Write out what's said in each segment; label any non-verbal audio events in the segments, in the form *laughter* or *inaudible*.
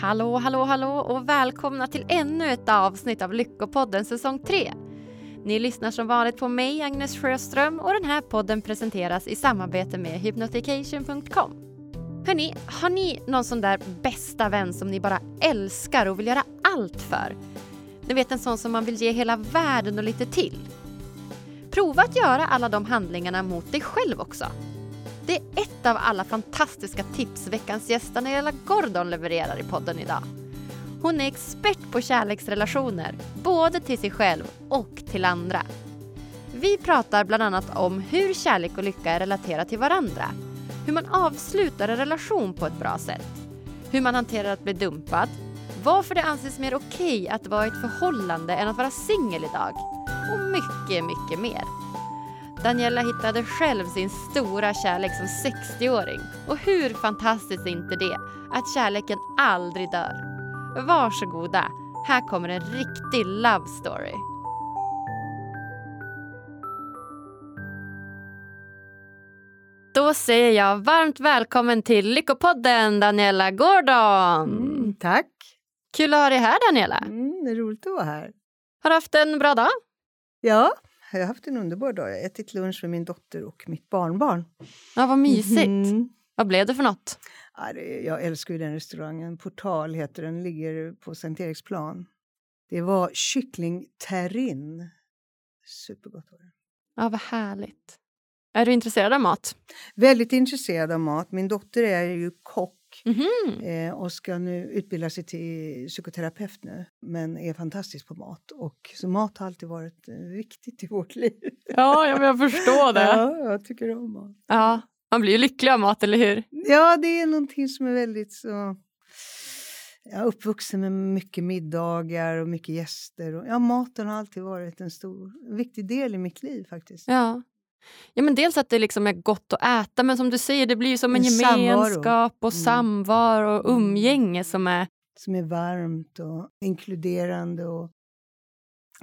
Hallå, hallå, hallå och välkomna till ännu ett avsnitt av Lyckopodden säsong 3. Ni lyssnar som vanligt på mig, Agnes Sjöström och den här podden presenteras i samarbete med hypnotication.com. Hörni, har ni någon sån där bästa vän som ni bara älskar och vill göra allt för? Ni vet en sån som man vill ge hela världen och lite till. Prova att göra alla de handlingarna mot dig själv också. Det är ett av alla fantastiska tips veckans gäst Daniela Gordon levererar i podden idag. Hon är expert på kärleksrelationer, både till sig själv och till andra. Vi pratar bland annat om hur kärlek och lycka är relaterat till varandra, hur man avslutar en relation på ett bra sätt, hur man hanterar att bli dumpad, varför det anses mer okej att vara i ett förhållande än att vara singel idag och mycket, mycket mer. Daniela hittade själv sin stora kärlek som 60-åring och hur fantastiskt är inte det att kärleken aldrig dör? Varsågoda, här kommer en riktig love story. Då säger jag varmt välkommen till Lyckopodden Daniela Gordon. Mm, tack. Kul att ha dig här Daniela. Mm, det är roligt att vara här. Har du haft en bra dag? Ja, jag har haft en underbar dag. Jag har ätit lunch med min dotter och mitt barnbarn. Ja, vad mysigt. Mhm. Vad blev det för något? Ja, det, jag älskar ju den restaurangen. Portal heter den, ligger på Sankt Eriksplan. Det var kyckling terrine. Supergott var det. Ja, vad härligt. Är du intresserad av mat? Väldigt intresserad av mat. Min dotter är ju kock Mhm. eh, och ska nu utbilda sig till psykoterapeut nu. Men är fantastisk på mat. Och, så mat har alltid varit eh, viktigt i vårt liv. Ja, ja, jag förstår *laughs* det. Ja, jag tycker om mat. Ja, man blir ju lycklig av mat, eller hur? Ja, det är någonting som är väldigt så... Jag är uppvuxen med mycket middagar och mycket gäster. Och, ja, maten har alltid varit en stor, en viktig del i mitt liv faktiskt. Ja. Ja, men dels att det liksom är gott att äta, men som du säger, det blir ju som en En samvaro. gemenskap och Mm. samvaro och Mm. umgänge som är... Som är varmt och inkluderande och...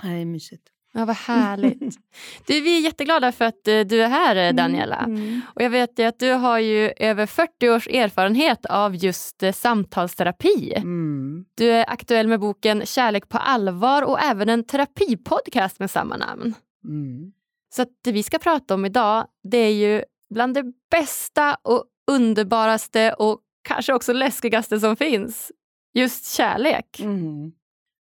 Det är mysigt. Ja, vad härligt. *laughs* du, vi är jätteglada för att eh, du är här, eh, Daniela. Mm. Och jag vet att du har ju över 40 års erfarenhet av just eh, samtalsterapi. Mm. Du är aktuell med boken Kärlek på allvar och även en terapipodcast med samma namn. Mm. Så att det vi ska prata om idag det är ju bland det bästa och underbaraste och kanske också läskigaste som finns. Just kärlek. Mm.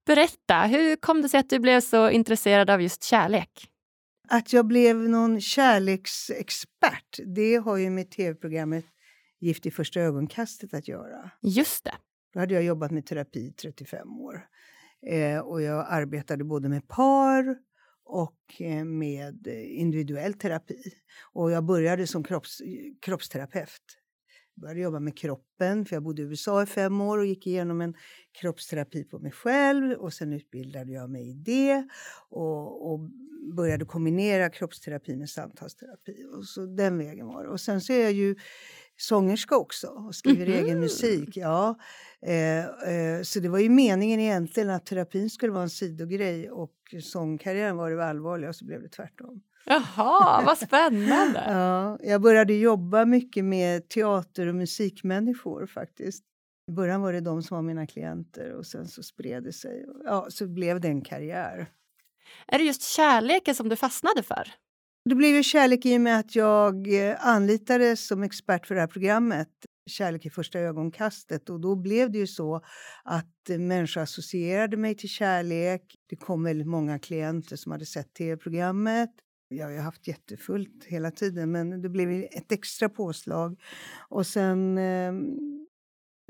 Berätta, hur kom det sig att du blev så intresserad av just kärlek? Att jag blev någon kärleksexpert, det har ju med tv-programmet Gift i första ögonkastet att göra. Just det. Då hade jag jobbat med terapi i 35 år. Eh, och jag arbetade både med par och eh, med eh, individuell terapi. Och jag började som kropps, kroppsterapeut. Jag började jobba med kroppen, för jag bodde i USA i fem år och gick igenom en kroppsterapi på mig själv. Och sen utbildade jag mig i det och, och började kombinera kroppsterapi med samtalsterapi. Och så den vägen var det. Och sen så är jag ju sångerska också och skriver egen Mhm. musik. Ja. Eh, eh, så det var ju meningen egentligen att terapin skulle vara en sidogrej och sångkarriären var det allvarliga och så blev det tvärtom. Jaha, vad spännande. *laughs* Ja, jag började jobba mycket med teater och musikmänniskor faktiskt. I början var det de som var mina klienter och sen så spred det sig. Ja, så blev det en karriär. Är det just kärleken som du fastnade för? Det blev ju kärlek i och med att jag eh, anlitades som expert för det här programmet. Kärlek i första ögonkastet. Och då blev det ju så att eh, människor associerade mig till kärlek. Det kom väldigt många klienter som hade sett tv-programmet. Jag har ju haft jättefullt hela tiden men det blev ju ett extra påslag. Och sen eh,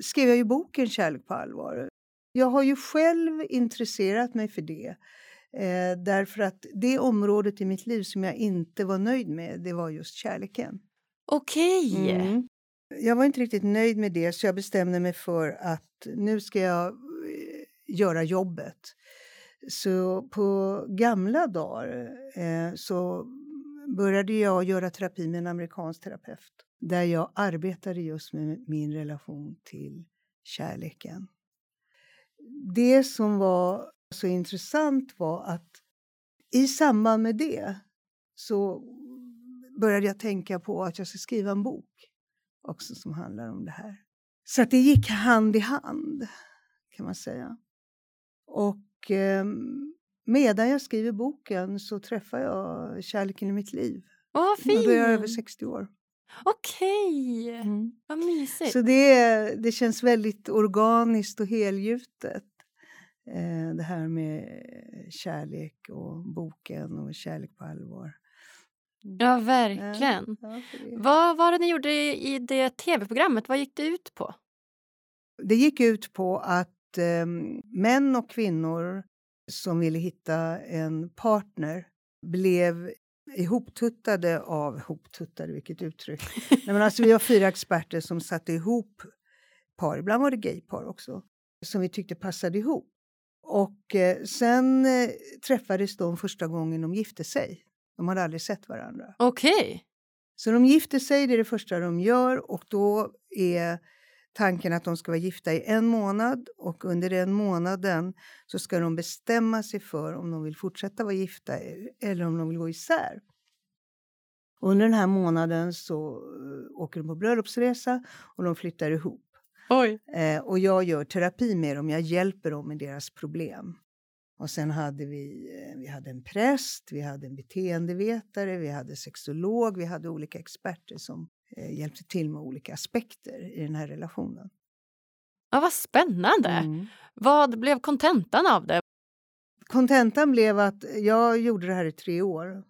skrev jag ju boken Kärlek på allvar. Jag har ju själv intresserat mig för det. Eh, därför att det området i mitt liv som jag inte var nöjd med, det var just kärleken. Okej. Mm. Jag var inte riktigt nöjd med det så jag bestämde mig för att nu ska jag eh, göra jobbet. Så på gamla dagar eh, så började jag göra terapi med en amerikansk terapeut där jag arbetade just med min relation till kärleken. Det som var så intressant var att i samband med det så började jag tänka på att jag ska skriva en bok också som handlar om det här. Så att det gick hand i hand, kan man säga. Och eh, medan jag skriver boken så träffar jag kärleken i mitt liv. Åh, vad fint! Då är jag över 60 år. Okej, Mm. vad mysigt. Så det, det känns väldigt organiskt och helgjutet. Eh, det här med kärlek och boken och kärlek på allvar. Ja, verkligen. Ja. Vad var det ni gjorde i det tv-programmet? Vad gick det ut på? Det gick ut på att eh, män och kvinnor som ville hitta en partner blev ihoptuttade av... Ihoptuttade, vilket uttryck. Nej, men alltså, vi var fyra experter som satte ihop par. Ibland var det gaypar också, som vi tyckte passade ihop. Och eh, sen eh, träffades de första gången de gifte sig. De hade aldrig sett varandra. Okej. Så de gifter sig, det är det första de gör och då är tanken att de ska vara gifta i en månad och under den månaden så ska de bestämma sig för om de vill fortsätta vara gifta eller om de vill gå isär. Under den här månaden så eh, åker de på bröllopsresa och de flyttar ihop. Oj. Eh, och jag gör terapi med dem, jag hjälper dem med deras problem. Och sen hade vi, eh, vi hade en präst, vi hade en beteendevetare, vi hade sexolog, vi hade olika experter som eh, hjälpte till med olika aspekter i den här relationen. Ja, vad spännande. Mm. Vad blev kontentan av det? Kontentan blev att jag gjorde det här i tre år.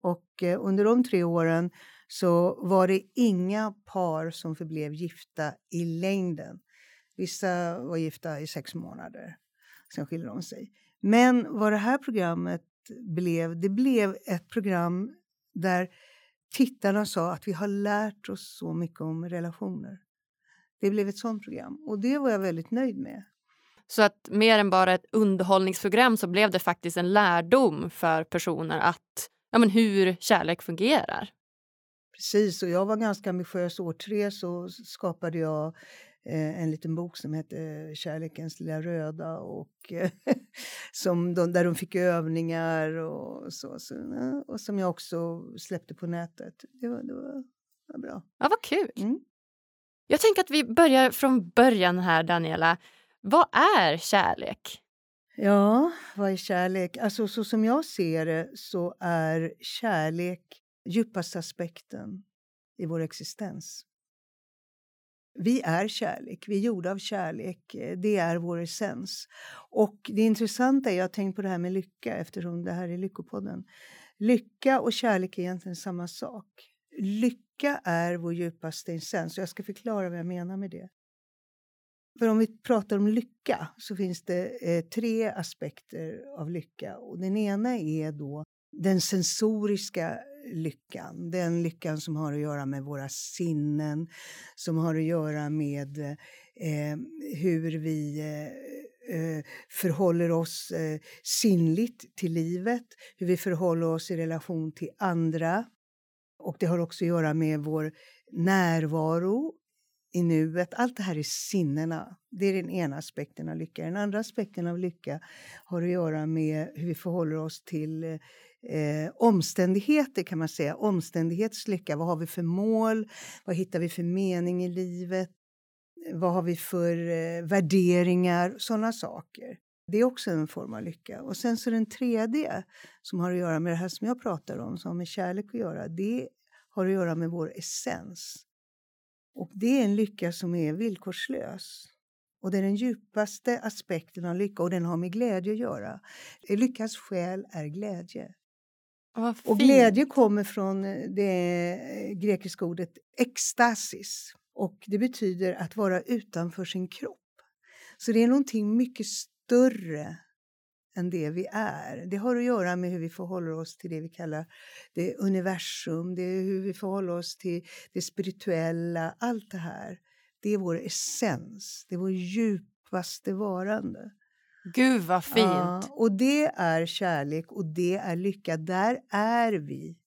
Och eh, under de tre åren så var det inga par som förblev gifta i längden. Vissa var gifta i sex månader, sen skilde de sig. Men vad det här programmet blev, det blev ett program där tittarna sa att vi har lärt oss så mycket om relationer. Det blev ett sånt program och det var jag väldigt nöjd med. Så att mer än bara ett underhållningsprogram så blev det faktiskt en lärdom för personer att ja, men hur kärlek fungerar. Precis, och jag var ganska ambitiös. År tre så skapade jag eh, en liten bok som hette Kärlekens lilla röda och eh, *laughs* som de, där de fick övningar och så, så och som jag också släppte på nätet. Det var, det var, det var bra. Ja, vad kul. Mm. Jag tänker att vi börjar från början här, Daniela. Vad är kärlek? Ja, vad är kärlek? Alltså så som jag ser det så är kärlek djupaste aspekten i vår existens. Vi är kärlek, vi är gjorda av kärlek. Eh, det är vår essens. Och det intressanta är, jag har tänkt på det här med lycka eftersom det här är Lyckopodden. Lycka och kärlek är egentligen samma sak. Lycka är vår djupaste essens. och Jag ska förklara vad jag menar med det. För om vi pratar om lycka så finns det eh, tre aspekter av lycka. Och den ena är då den sensoriska lyckan. Den lyckan som har att göra med våra sinnen, som har att göra med eh, hur vi eh, eh, förhåller oss eh, sinnligt till livet, hur vi förhåller oss i relation till andra. Och det har också att göra med vår närvaro i nuet. Allt det här är sinnena. Det är den ena aspekten av lycka. Den andra aspekten av lycka har att göra med hur vi förhåller oss till eh, eh, omständigheter kan man säga. Omständighetslycka. Vad har vi för mål? Vad hittar vi för mening i livet? Eh, vad har vi för eh, värderingar? Sådana saker. Det är också en form av lycka. Och sen så den tredje som har att göra med det här som jag pratar om, som har med kärlek att göra. Det har att göra med vår essens. Och det är en lycka som är villkorslös. Och det är den djupaste aspekten av lycka och den har med glädje att göra. Eh, Lyckans själ är glädje. Och glädje kommer från det grekiska ordet extasis. Och det betyder att vara utanför sin kropp. Så det är någonting mycket större än det vi är. Det har att göra med hur vi förhåller oss till det vi kallar det universum, det är hur vi förhåller oss till det spirituella, allt det här. Det är vår essens, det är vår djupaste varande. Gud vad fint. Ja, och det är kärlek och det är lycka. Där är vi.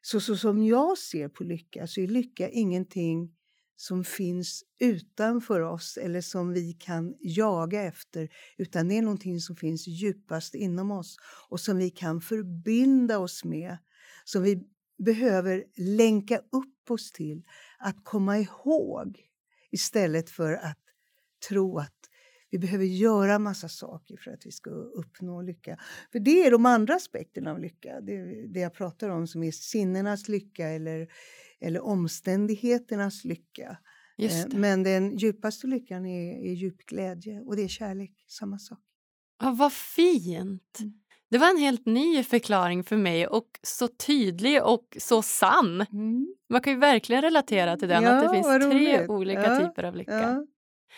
Så, så som jag ser på lycka så är lycka ingenting som finns utanför oss eller som vi kan jaga efter utan det är någonting som finns djupast inom oss och som vi kan förbinda oss med. Som vi behöver länka upp oss till att komma ihåg istället för att tro att vi behöver göra massa saker för att vi ska uppnå lycka. För det är de andra aspekterna av lycka. Det, det jag pratar om som är sinnenas lycka eller, eller omständigheternas lycka. Eh, men den djupaste lyckan är, är djup glädje och det är kärlek, samma sak. Ja, vad fint! Mm. Det var en helt ny förklaring för mig och så tydlig och så sann. Mm. Man kan ju verkligen relatera till den, ja, att det finns tre olika ja, typer av lycka. Ja.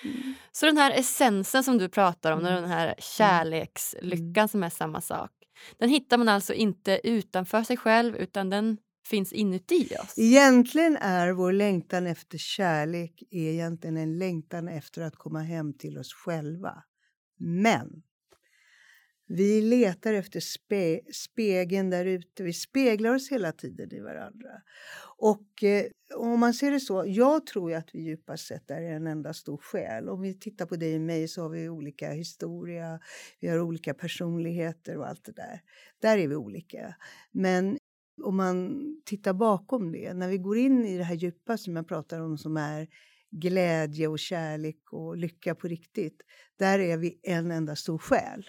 Mm. Så den här essensen som du pratar om, mm. den här mm. kärlekslyckan som är samma sak, den hittar man alltså inte utanför sig själv utan den finns inuti oss? Egentligen är vår längtan efter kärlek egentligen en längtan efter att komma hem till oss själva. Men vi letar efter spe, spegeln där ute. Vi speglar oss hela tiden i varandra. Och eh, om man ser det så, jag tror ju att vi djupast sett är en enda stor själ. Om vi tittar på dig och mig så har vi olika historia, vi har olika personligheter och allt det där. Där är vi olika. Men om man tittar bakom det, när vi går in i det här djupa som jag pratar om som är glädje och kärlek och lycka på riktigt, där är vi en enda stor själ.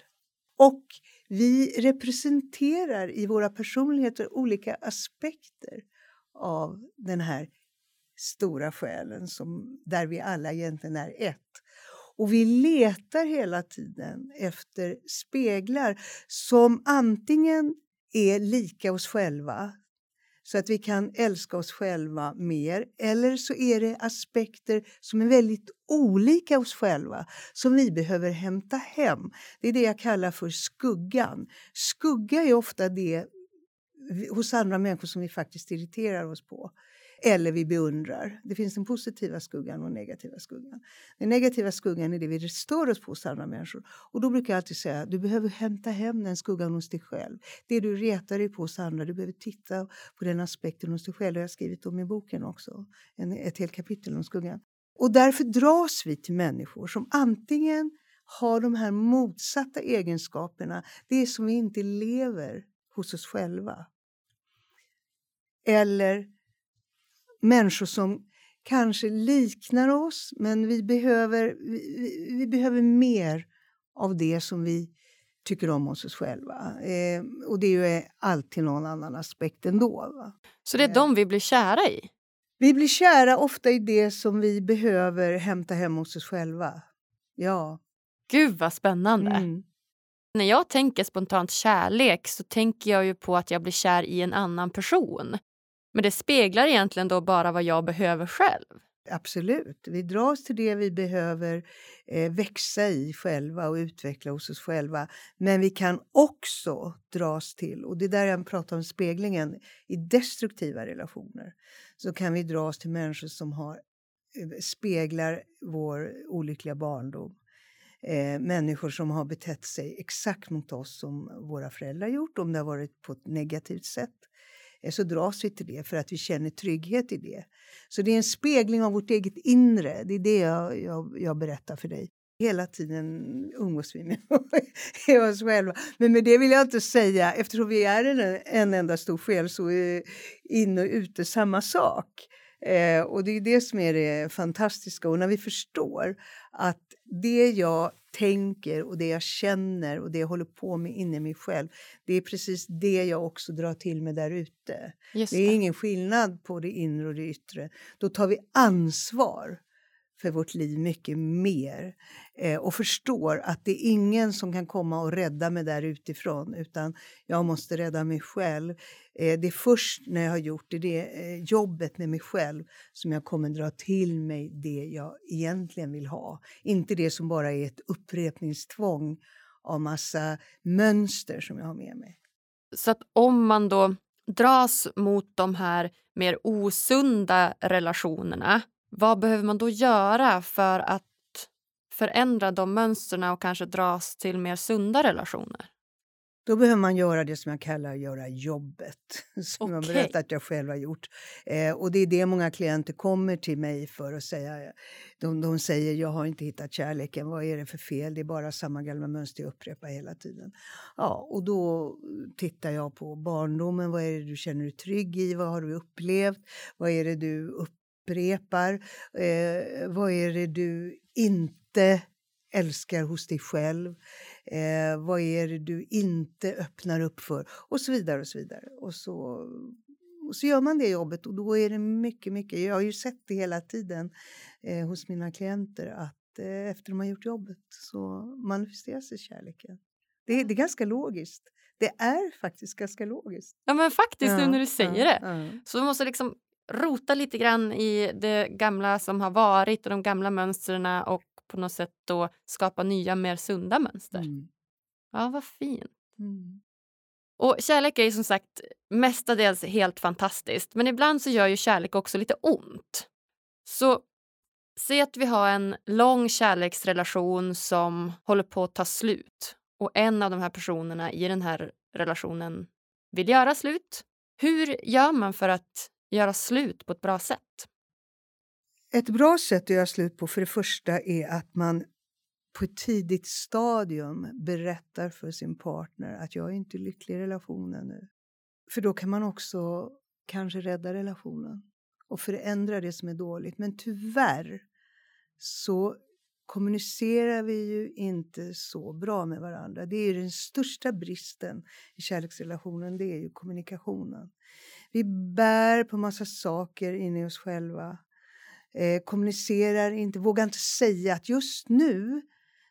Och vi representerar i våra personligheter olika aspekter av den här stora själen som, där vi alla egentligen är ett. Och vi letar hela tiden efter speglar som antingen är lika oss själva så att vi kan älska oss själva mer. Eller så är det aspekter som är väldigt olika oss själva som vi behöver hämta hem. Det är det jag kallar för skuggan. Skugga är ofta det hos andra människor som vi faktiskt irriterar oss på eller vi beundrar. Det finns den positiva skuggan och den negativa skuggan. Den negativa skuggan är det vi stör oss på hos andra människor. Och då brukar jag alltid säga att du behöver hämta hem den skuggan hos dig själv. Det du retar dig på hos andra, du behöver titta på den aspekten hos dig själv. Det har jag skrivit om i boken också, en, ett helt kapitel om skuggan. Och därför dras vi till människor som antingen har de här motsatta egenskaperna, det som vi inte lever hos oss själva. Eller människor som kanske liknar oss men vi behöver, vi, vi behöver mer av det som vi tycker om hos oss själva. Eh, och det är ju alltid någon annan aspekt ändå. Va? Så det är de vi blir kära i? Vi blir kära ofta i det som vi behöver hämta hem hos oss själva. Ja. Gud vad spännande! Mm. När jag tänker spontant kärlek så tänker jag ju på att jag blir kär i en annan person. Men det speglar egentligen då bara vad jag behöver själv. Absolut. Vi dras till det vi behöver eh, växa i själva och utveckla hos oss själva. Men vi kan också dras till, och det är där jag pratar om speglingen, i destruktiva relationer. Så kan vi dras till människor som har, eh, speglar vår olyckliga barndom. Eh, människor som har betett sig exakt mot oss som våra föräldrar gjort, om det har varit på ett negativt sätt. Så dras vi till det för att vi känner trygghet i det. Så det är en spegling av vårt eget inre. Det är det jag, jag, jag berättar för dig. Hela tiden umgås vi med *laughs* oss själva. Men med det vill jag inte säga, eftersom vi är en, en enda stor själ så är in och ute samma sak. Eh, och det är det som är det fantastiska. Och när vi förstår att det jag tänker och det jag känner och det jag håller på med inne i mig själv. Det är precis det jag också drar till med där ute. Det. det är ingen skillnad på det inre och det yttre. Då tar vi ansvar för vårt liv mycket mer eh, och förstår att det är ingen som kan komma och rädda mig där utifrån utan jag måste rädda mig själv. Eh, det är först när jag har gjort det, det eh, jobbet med mig själv som jag kommer dra till mig det jag egentligen vill ha. Inte det som bara är ett upprepningstvång av massa mönster som jag har med mig. Så att om man då dras mot de här mer osunda relationerna vad behöver man då göra för att förändra de mönstren och kanske dras till mer sunda relationer? Då behöver man göra det som jag kallar göra jobbet, *laughs* som okay. jag berättat att jag själv har gjort. Eh, och det är det många klienter kommer till mig för att säga. De, de säger jag har inte hittat kärleken, vad är det för fel? Det är bara samma gamla mönster jag upprepar hela tiden. Ja, och då tittar jag på barndomen, vad är det du känner dig trygg i, vad har du upplevt? Vad är det du upp upprepar. Eh, vad är det du inte älskar hos dig själv? Eh, vad är det du inte öppnar upp för? Och så vidare. Och så vidare. Och så, och så gör man det jobbet och då är det mycket, mycket. Jag har ju sett det hela tiden eh, hos mina klienter att eh, efter de har gjort jobbet så manifesterar sig kärleken. Det, det är ganska logiskt. Det är faktiskt ganska logiskt. Ja men faktiskt Ja, nu när du säger ja, det. ja. Så måste liksom rota lite grann i det gamla som har varit och de gamla mönstren och på något sätt då skapa nya mer sunda mönster. Mm. Ja, vad fint. Mm. Och kärlek är ju som sagt mestadels helt fantastiskt men ibland så gör ju kärlek också lite ont. Så se att vi har en lång kärleksrelation som håller på att ta slut och en av de här personerna i den här relationen vill göra slut. Hur gör man för att göra slut på ett bra sätt? Ett bra sätt att göra slut på för det första är att man på ett tidigt stadium berättar för sin partner att jag är inte lycklig i relationen nu. För då kan man också kanske rädda relationen och förändra det som är dåligt. Men tyvärr så kommunicerar vi ju inte så bra med varandra. Det är ju den största bristen i kärleksrelationen, det är ju kommunikationen. Vi bär på massa saker inne i oss själva eh, kommunicerar inte, vågar inte säga att just nu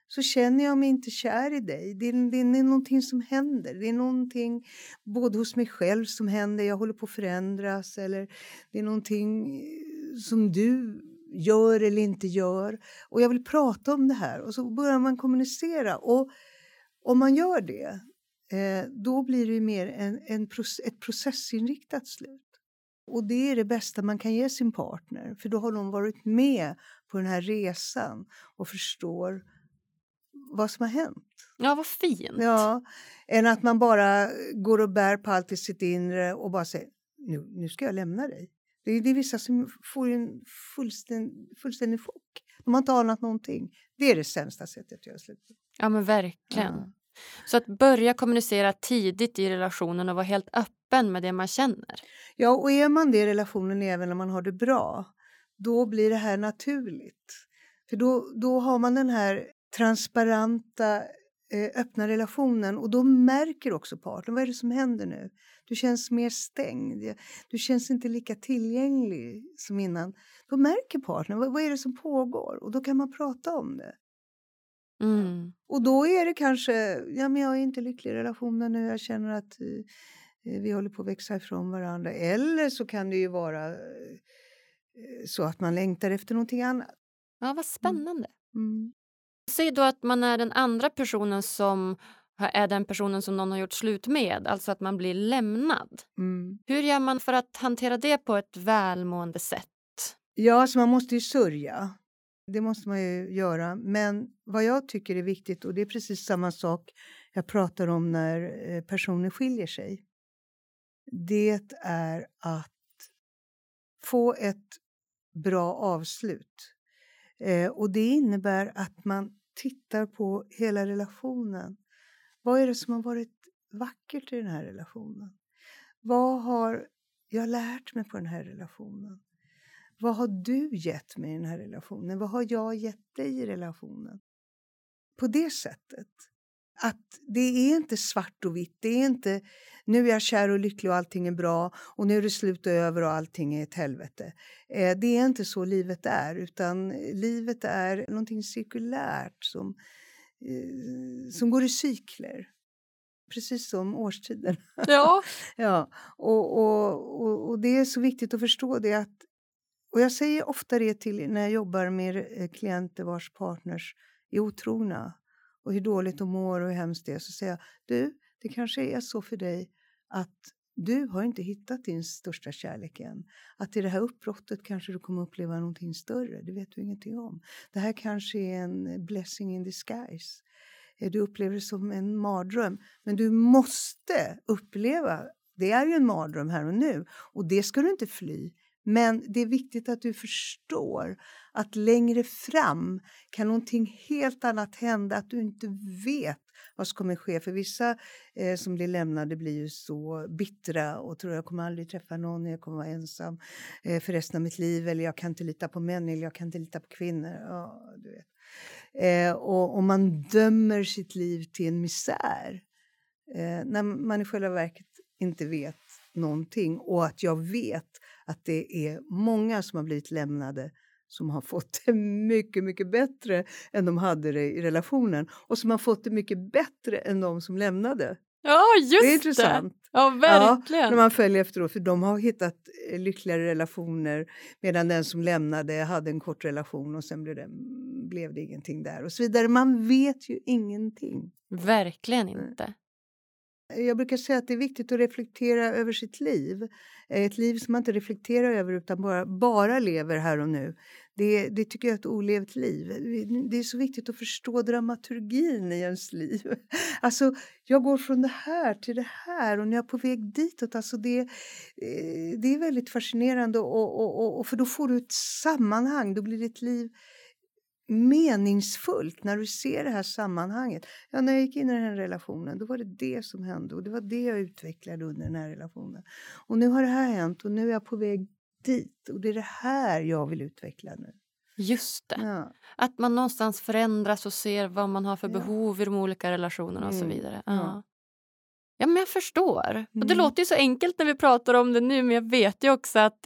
så känner jag mig inte kär i dig. Det är, det är någonting som händer. Det är någonting både hos mig själv som händer, jag håller på att förändras eller det är någonting eh, som du gör eller inte gör. Och jag vill prata om det här. Och så börjar man kommunicera. Och om man gör det, eh, då blir det ju mer en, en, proce- ett processinriktat slut. Och det är det bästa man kan ge sin partner, för då har de varit med på den här resan och förstår vad som har hänt. Ja, vad fint. Ja, än att man bara går och bär på allt i sitt inre och bara säger nu, nu ska jag lämna dig. Det är, det är vissa som får en fullständig, fullständig chock. De har inte anat någonting. Det är det sämsta sättet att göra slut. Ja, men verkligen. Ja. Så att börja kommunicera tidigt i relationen och vara helt öppen med det man känner. Ja, och är man det i relationen även när man har det bra, då blir det här naturligt. För då, då har man den här transparenta, eh, öppna relationen och då märker också partnern, vad är det som händer nu? Du känns mer stängd, du känns inte lika tillgänglig som innan. Då märker partnern, vad, vad är det som pågår? Och då kan man prata om det. Mm. Och då är det kanske, ja men jag är inte lycklig i relationen nu, jag känner att eh, vi håller på att växa ifrån varandra. Eller så kan det ju vara eh, så att man längtar efter någonting annat. Ja, vad spännande. Mm. Säg då att man är den andra personen som är den personen som någon har gjort slut med, alltså att man blir lämnad. Mm. Hur gör man för att hantera det på ett välmående sätt? Ja, så man måste ju sörja. Det måste man ju göra. Men vad jag tycker är viktigt, och det är precis samma sak jag pratar om när eh, personer skiljer sig. Det är att få ett bra avslut. Eh, och det innebär att man tittar på hela relationen. Vad är det som har varit vackert i den här relationen? Vad har jag lärt mig på den här relationen? Vad har du gett mig i den här relationen? Vad har jag gett dig i relationen? På det sättet. Att det är inte svart och vitt. Det är inte nu är jag kär och lycklig och allting är bra och nu är det slut och över och allting är ett helvete. Eh, det är inte så livet är utan livet är någonting cirkulärt som, eh, som går i cykler. Precis som årstiden. Ja. *laughs* Ja, och, och, och, och det är så viktigt att förstå det att och jag säger ofta det till när jag jobbar med eh, klienter vars partners är otrogna och hur dåligt de mår och hur hemskt det är. Så säger jag, du, det kanske är så för dig att du har inte hittat din största kärlek än. Att i det här uppbrottet kanske du kommer uppleva någonting större. Det vet du ingenting om. Det här kanske är en eh, blessing in disguise. Eh, du upplever det som en mardröm. Men du måste uppleva, det är ju en mardröm här och nu. Och det ska du inte fly. Men det är viktigt att du förstår att längre fram kan någonting helt annat hända, att du inte vet vad som kommer ske. För vissa eh, som blir lämnade blir ju så bittra och tror jag kommer aldrig träffa någon, jag kommer vara ensam eh, för resten av mitt liv eller jag kan inte lita på män eller jag kan inte lita på kvinnor. Ja, du vet. Eh, och, och man dömer sitt liv till en misär eh, när man i själva verket inte vet någonting och att jag vet att det är många som har blivit lämnade som har fått det *laughs* mycket, mycket bättre än de hade det i relationen och som har fått det mycket bättre än de som lämnade. Ja, just det! är intressant. Ja, verkligen. Ja, när man följer efteråt, för de har hittat eh, lyckligare relationer medan den som lämnade hade en kort relation och sen blev det, blev det ingenting där och så vidare. Man vet ju ingenting. Verkligen inte. Jag brukar säga att det är viktigt att reflektera över sitt liv. Eh, ett liv som man inte reflekterar över utan bara, bara lever här och nu. Det, det tycker jag är ett olevt liv. Det är så viktigt att förstå dramaturgin i ens liv. *laughs* Alltså, jag går från det här till det här och nu är jag på väg ditåt. Alltså det, eh, det är väldigt fascinerande och, och, och, och för då får du ett sammanhang. Då blir ditt liv meningsfullt när du ser det här sammanhanget. Ja, när jag gick in i den här relationen då var det det som hände och det var det jag utvecklade under den här relationen. Och nu har det här hänt och nu är jag på väg dit och det är det här jag vill utveckla nu. Just det. Ja. Att man någonstans förändras och ser vad man har för Ja. behov i de olika relationerna och så Mm. vidare. Ja. Ja. men jag förstår. Och det Mm. låter ju så enkelt när vi pratar om det nu men jag vet ju också att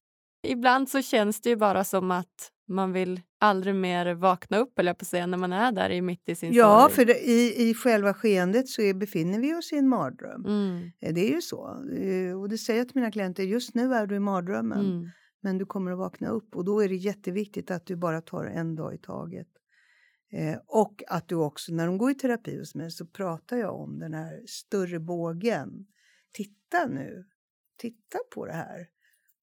ibland så känns det ju bara som att man vill aldrig mer vakna upp eller på att säga när man är där i mitt i sin Ja, sorg. för det, i, i själva skeendet så är, befinner vi oss i en mardröm. Mm. Eh, Det är ju så. Eh, Och det säger jag till mina klienter, just nu är du i mardrömmen. Mm. Men du kommer att vakna upp och då är det jätteviktigt att du bara tar en dag i taget. Eh, och att du också, när de går i terapi hos mig så pratar jag om den här större bågen. Titta nu, titta på det här.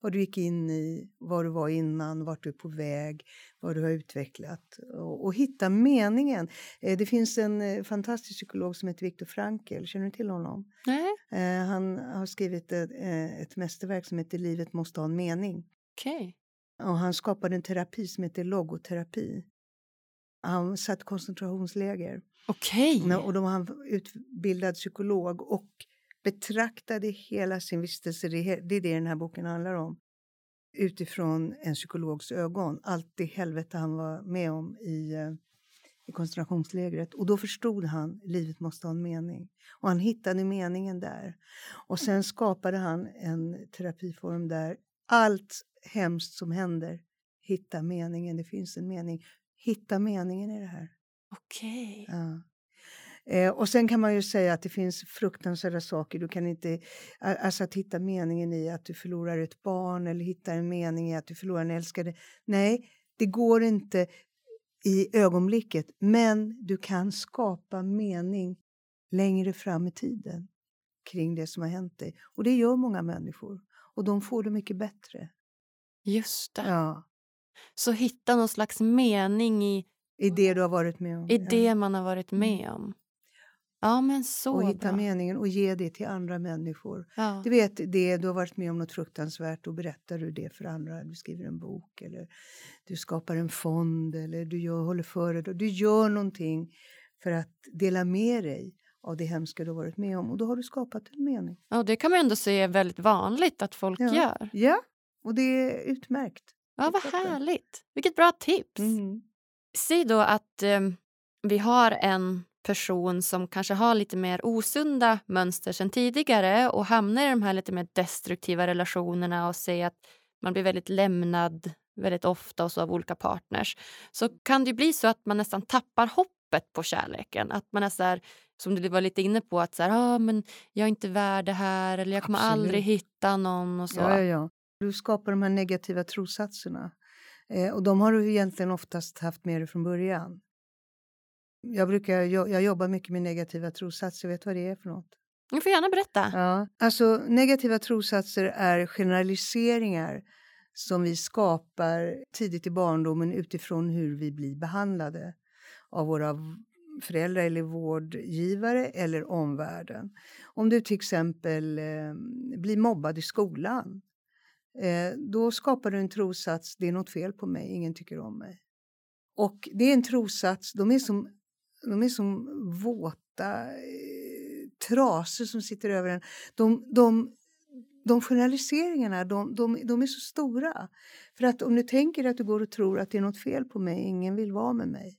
Vad du gick in i, vad du var innan, vart du är på väg, vad du har utvecklat. Och, och hitta meningen. Eh, det finns en eh, fantastisk psykolog som heter Viktor Frankl, känner du till honom? Nej, Eh, han har skrivit ett, eh, ett mästerverk som heter Livet måste ha en mening. okej. Och han skapade en terapi som heter logoterapi. Han satt koncentrationsläger. Okej. Nå- Och då var han utbildad psykolog och betraktade hela sin vistelse, det är det den här boken handlar om, utifrån en psykologs ögon. Allt det helvete han var med om i, eh, i koncentrationslägret. Och då förstod han livet måste ha en mening. Och han hittade meningen där. Och sen skapade han en terapiform där allt hemskt som händer, hitta meningen, det finns en mening. Hitta meningen i det här. Okej. Ja. Eh, och sen kan man ju säga att det finns fruktansvärda saker. Du kan inte, alltså att hitta meningen i att du förlorar ett barn eller hitta en mening i att du förlorar en älskade. Nej, det går inte i ögonblicket. Men du kan skapa mening längre fram i tiden kring det som har hänt dig. Och det gör många människor. Och de får det mycket bättre. Just det. Ja, Så hitta någon slags mening i, I det du har varit med om. i Ja. det man har varit med om. Ja, men så och hitta bra. meningen och ge det till andra människor. Ja. Du vet, det, du har varit med om något fruktansvärt och berättar du det för andra. Du skriver en bok eller du skapar en fond eller du gör, håller föredrag. Du gör någonting för att dela med dig av det hemska du har varit med om och då har du skapat en mening. Ja, det kan man ändå säga är väldigt vanligt att folk Ja. gör. Ja, och det är utmärkt. Ja, vad härligt. Vilket bra tips. Mm. Säg då att eh, vi har en person som kanske har lite mer osunda mönster sen tidigare och hamnar i de här lite mer destruktiva relationerna och säger att man blir väldigt lämnad väldigt ofta och så av olika partners så kan det bli så att man nästan tappar hoppet på kärleken. Att man är så här, som du var lite inne på, att så här, ah, men jag är inte värd det här eller jag kommer Absolut. aldrig hitta någon och så. Ja, ja, ja. Du skapar de här negativa trossatserna. Eh, och de har du egentligen oftast haft med dig från början. Jag, brukar, jag, jag jobbar mycket med negativa trossatser. Vet du vad det är för något? Du får gärna berätta. Ja. Alltså, negativa trossatser är generaliseringar som vi skapar tidigt i barndomen utifrån hur vi blir behandlade av våra föräldrar eller vårdgivare eller omvärlden. Om du till exempel eh, blir mobbad i skolan eh, då skapar du en trossats, det är något fel på mig, ingen tycker om mig. Och det är en trossats, de är som, de är som våta eh, trasor som sitter över en. De, de, de generaliseringarna de, de, de är så stora. För att om du tänker att du går och tror att det är något fel på mig, ingen vill vara med mig.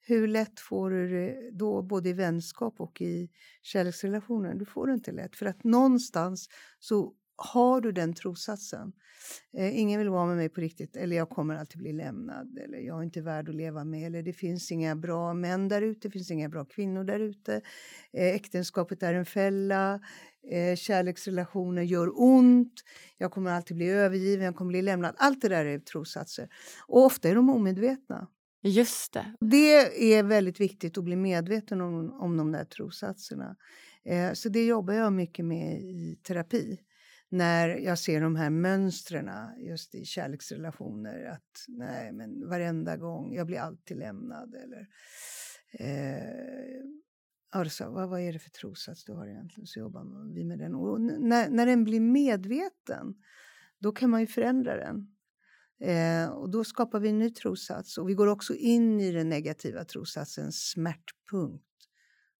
Hur lätt får du det då både i vänskap och i kärleksrelationer? Du får det inte lätt för att någonstans så har du den trossatsen. Eh, ingen vill vara med mig på riktigt eller jag kommer alltid bli lämnad eller jag är inte värd att leva med eller det finns inga bra män där ute, det finns inga bra kvinnor där ute. Eh, äktenskapet är en fälla, eh, kärleksrelationer gör ont, jag kommer alltid bli övergiven, jag kommer bli lämnad. Allt det där är trossatser. Och ofta är de omedvetna. Just det. Det är väldigt viktigt att bli medveten om, om de där trossatserna. Eh, så det jobbar jag mycket med i terapi. När jag ser de här mönstren just i kärleksrelationer. Att nej, men varenda gång, jag blir alltid lämnad. Eller, eh, alltså, vad, vad är det för trossats du har egentligen? Så jobbar vi med den. Och när, när den blir medveten, då kan man ju förändra den. Eh, och då skapar vi en ny trossats och vi går också in i den negativa trossatsens smärtpunkt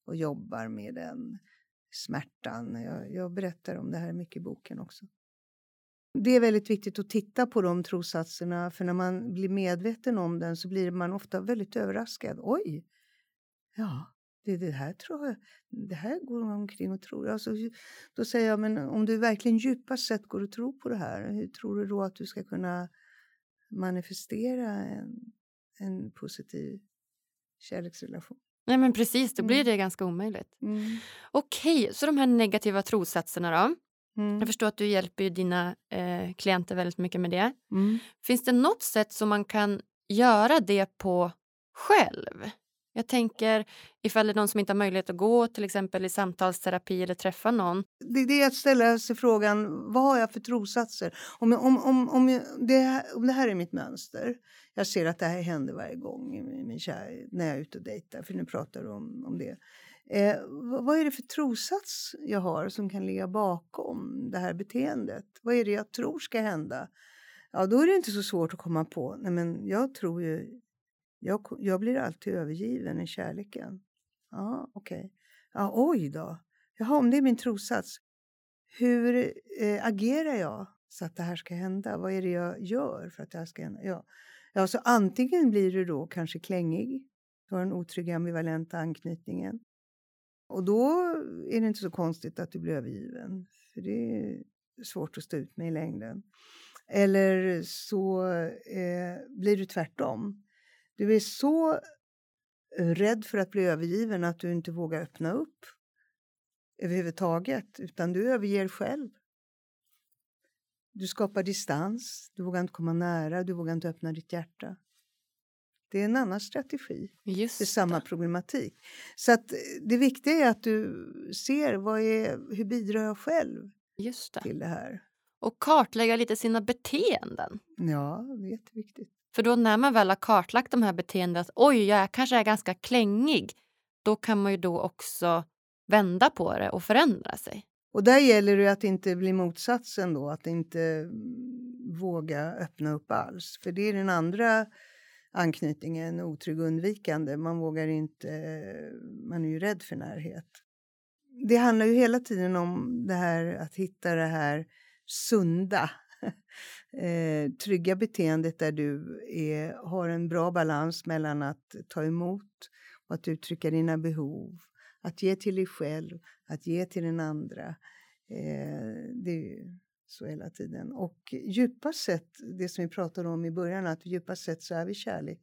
och jobbar med den smärtan. Jag, jag berättar om det här mycket i boken också. Det är väldigt viktigt att titta på de trossatserna för när man blir medveten om den så blir man ofta väldigt överraskad. Oj! Ja, det, det här tror jag, det här går man omkring och tror. Alltså, då säger jag, men om du verkligen djupast sett går och tror på det här, hur tror du då att du ska kunna manifestera en, en positiv kärleksrelation. Nej men precis, då blir mm. det ganska omöjligt. Mm. Okej, så de här negativa trossatserna då? Mm. Jag förstår att du hjälper dina eh, klienter väldigt mycket med det. Mm. Finns det något sätt som man kan göra det på själv? Jag tänker ifall det är någon som inte har möjlighet att gå till exempel i samtalsterapi eller träffa någon. Det, det är att ställa sig frågan, vad har jag för trossatser? Om, om, om, om, jag, det, om det här är mitt mönster, jag ser att det här händer varje gång i min kär, när jag är ute och dejtar, för nu pratar du om, om det. Eh, vad är det för trossats jag har som kan ligga bakom det här beteendet? Vad är det jag tror ska hända? Ja, då är det inte så svårt att komma på. Nej, men jag tror ju jag, jag blir alltid övergiven i kärleken. Ja, okej. Okay. Ja, oj då. Jaha, om det är min trossats. Hur eh, agerar jag så att det här ska hända? Vad är det jag gör för att det här ska hända? Ja, ja så antingen blir du då kanske klängig. Du har den otrygga ambivalenta anknytningen. Och då är det inte så konstigt att du blir övergiven. För det är svårt att stå ut med i längden. Eller så eh, blir du tvärtom. Du är så eh, rädd för att bli övergiven att du inte vågar öppna upp överhuvudtaget, utan du överger själv. Du skapar distans, du vågar inte komma nära, du vågar inte öppna ditt hjärta. Det är en annan strategi. Just det är samma problematik. Så att eh, det viktiga är att du ser vad är, hur bidrar jag själv Just det. till det här. Och kartlägga lite sina beteenden. Ja, det är jätteviktigt. För då när man väl har kartlagt de här beteendena, att oj, jag kanske är ganska klängig, då kan man ju då också vända på det och förändra sig. Och där gäller det att inte bli motsatsen då, att inte mm, våga öppna upp alls. För det är den andra anknytningen, otrygg undvikande. Man vågar inte, man är ju rädd för närhet. Det handlar ju hela tiden om det här att hitta det här sunda *laughs* eh, trygga beteendet där du är, har en bra balans mellan att ta emot och att uttrycka dina behov, att ge till dig själv, att ge till den andra. Eh, det är ju så hela tiden. Och djupast sett, det som vi pratade om i början, att djupast sett så är vi kärlek.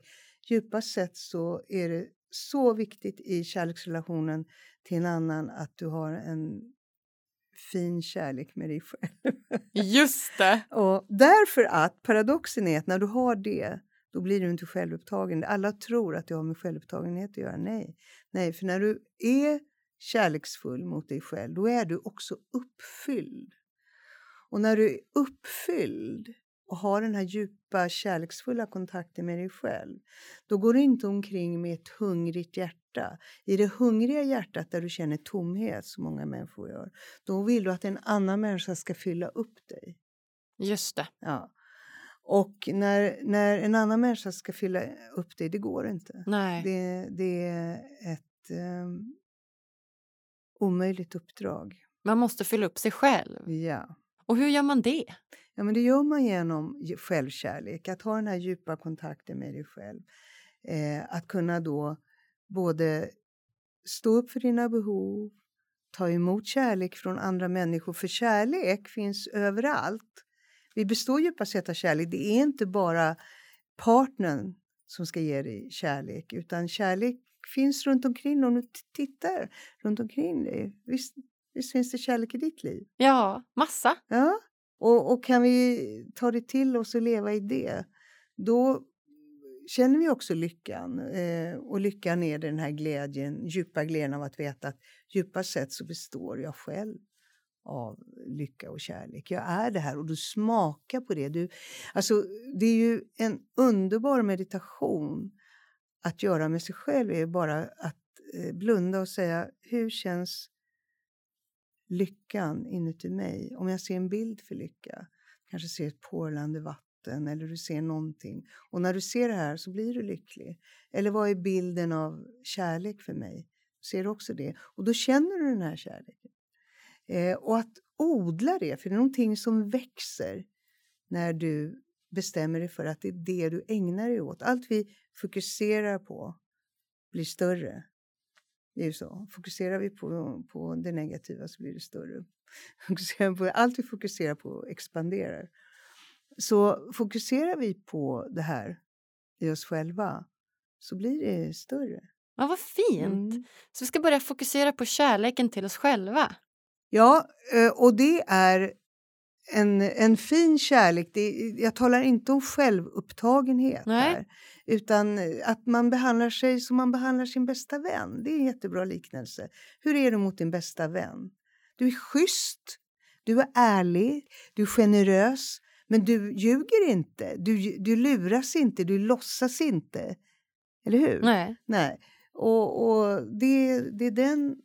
Djupast sett så är det så viktigt i kärleksrelationen till en annan att du har en fin kärlek med dig själv. Just det! och därför att paradoxen är att när du har det då blir du inte självupptagen. Alla tror att det har med självupptagenhet att göra. Nej, Nej för när du är kärleksfull mot dig själv då är du också uppfylld. Och när du är uppfylld och har den här djupa kärleksfulla kontakten med dig själv då går du inte omkring med ett hungrigt hjärta hjärta, i det hungriga hjärtat där du känner tomhet, som många människor gör, då vill du att en annan människa ska fylla upp dig. Just det. Ja. Och när, när en annan människa ska fylla upp det, det går inte. Nej. Det, det är ett um, omöjligt uppdrag. Man måste fylla upp sig själv. Ja. Och hur gör man det? Ja, men det gör man genom självkärlek, att ha den här djupa kontakten med dig själv. Eh, att kunna då både stå upp för dina behov, ta emot kärlek från andra människor, för kärlek finns överallt. Vi består djupast sett av kärlek. Det är inte bara partnern som ska ge dig kärlek, utan kärlek finns runt omkring om du tittar runt omkring dig. Visst, visst finns det kärlek i ditt liv? Ja, massa. Ja, och, och kan vi ta det till oss och leva i det, då känner vi också lyckan. Eh, och lyckan är den här glädjen, djupa glädjen av att veta att djupast sett så består jag själv av lycka och kärlek. Jag är det här och du smakar på det. Du, alltså, det är ju en underbar meditation att göra med sig själv är bara att eh, blunda och säga hur känns lyckan inuti mig? Om jag ser en bild för lycka, kanske ser ett porlande vatten eller du ser någonting. Och när du ser det här så blir du lycklig. Eller vad är bilden av kärlek för mig? Ser du också det? Och då känner du den här kärleken. Eh, och att odla det, för det är någonting som växer när du bestämmer dig för att det är det du ägnar dig åt. Allt vi fokuserar på blir större. Det är ju så. Fokuserar vi på, på det negativa så blir det större. *laughs* allt vi fokuserar på expanderar. Så fokuserar vi på det här i oss själva så blir det större. Ja, vad fint! Mm. Så vi ska börja fokusera på kärleken till oss själva. Ja, eh, och det är en, en fin kärlek. Det, jag talar inte om självupptagenhet Nej. här. Utan att man behandlar sig som man behandlar sin bästa vän. Det är en jättebra liknelse. Hur är du mot din bästa vän? Du är schysst, du är ärlig, du är generös. Men du ljuger inte, du, du luras inte, du låtsas inte. Eller hur? Nej. Nej. Och, och det, det är den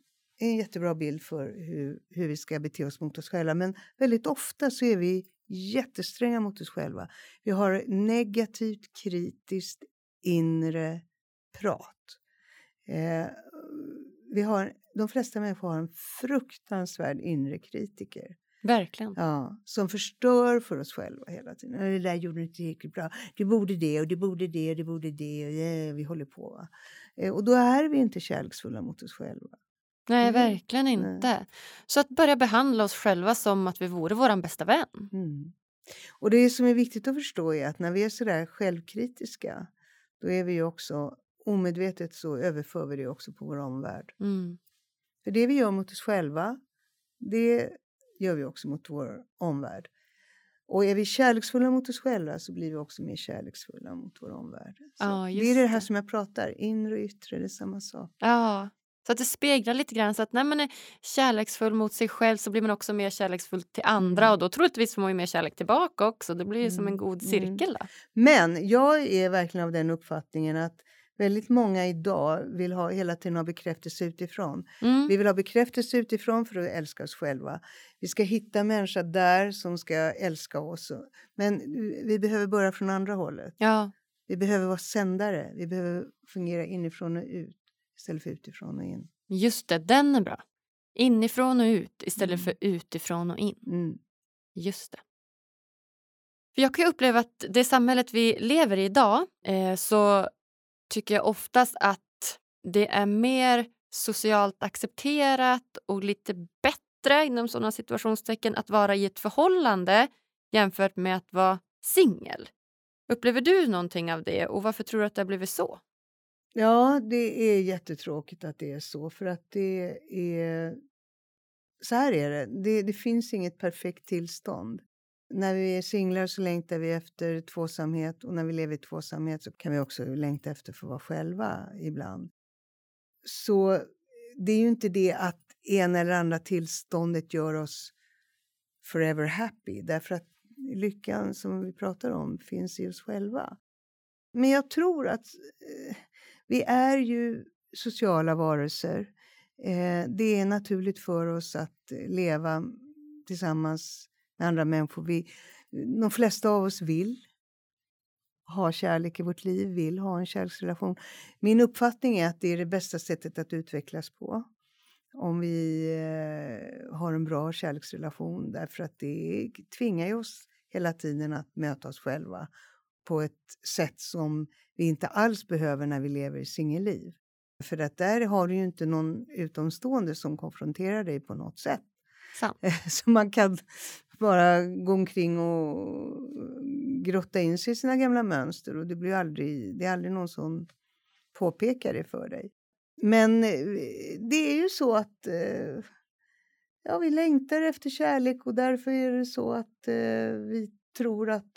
en jättebra bild för hur, hur vi ska bete oss mot oss själva. Men väldigt ofta så är vi jättestränga mot oss själva. Vi har negativt, kritiskt, inre prat. Eh, vi har, de flesta människor har en fruktansvärd inre kritiker. Verkligen. Ja, som förstör för oss själva hela tiden. Det där gjorde du inte tillräckligt bra. Du borde det och du borde det och du borde det. Och yeah, vi håller på. Eh, och då är vi inte kärleksfulla mot oss själva. Nej, mm. verkligen inte. Nej. Så att börja behandla oss själva som att vi vore vår bästa vän. Mm. Och det som är viktigt att förstå är att när vi är sådär självkritiska då är vi också omedvetet så överför vi det också på vår omvärld. Mm. För det vi gör mot oss själva, det gör vi också mot vår omvärld. Och är vi kärleksfulla mot oss själva så blir vi också mer kärleksfulla mot vår omvärld. Ja, det är det här som jag pratar, inre och yttre, det är samma sak. Ja, så att det speglar lite grann så att när man är kärleksfull mot sig själv så blir man också mer kärleksfull till andra mm. och då troligtvis får man ju mer kärlek tillbaka också. Det blir ju mm. som en god mm. cirkel. Då. Men jag är verkligen av den uppfattningen att väldigt många idag vill ha, hela tiden ha bekräftelse utifrån. Mm. Vi vill ha bekräftelse utifrån för att älska oss själva. Vi ska hitta en människa där som ska älska oss. Men vi behöver börja från andra hållet. Ja. Vi behöver vara sändare. Vi behöver fungera inifrån och ut istället för utifrån och in. Just det, den är bra. Inifrån och ut istället mm. för utifrån och in. Mm. Just det. För jag kan uppleva att det samhället vi lever i idag eh, så tycker jag oftast att det är mer socialt accepterat och lite bättre inom sådana situationstecken att vara i ett förhållande jämfört med att vara singel. Upplever du någonting av det och varför tror du att det har blivit så? Ja, det är jättetråkigt att det är så för att det är... Så här är det, det, det finns inget perfekt tillstånd. När vi är singlar så längtar vi efter tvåsamhet och när vi lever i tvåsamhet så kan vi också längta efter att vara själva ibland. Så det är ju inte det att ena eller andra tillståndet gör oss forever happy därför att lyckan som vi pratar om finns i oss själva. Men jag tror att eh, vi är ju sociala varelser. Eh, det är naturligt för oss att leva tillsammans med andra människor. Vi, De flesta av oss vill ha kärlek i vårt liv, vill ha en kärleksrelation. Min uppfattning är att det är det bästa sättet att utvecklas på. Om vi eh, har en bra kärleksrelation därför att det tvingar oss hela tiden att möta oss själva på ett sätt som vi inte alls behöver när vi lever i singelliv. För att där har du ju inte någon utomstående som konfronterar dig på något sätt. Sant. *laughs* Så man kan bara gå omkring och eh, grotta in sig i sina gamla mönster och det, blir aldrig, det är aldrig någon som påpekar det för dig. Men eh, det är ju så att eh, ja, vi längtar efter kärlek och därför är det så att vi tror att,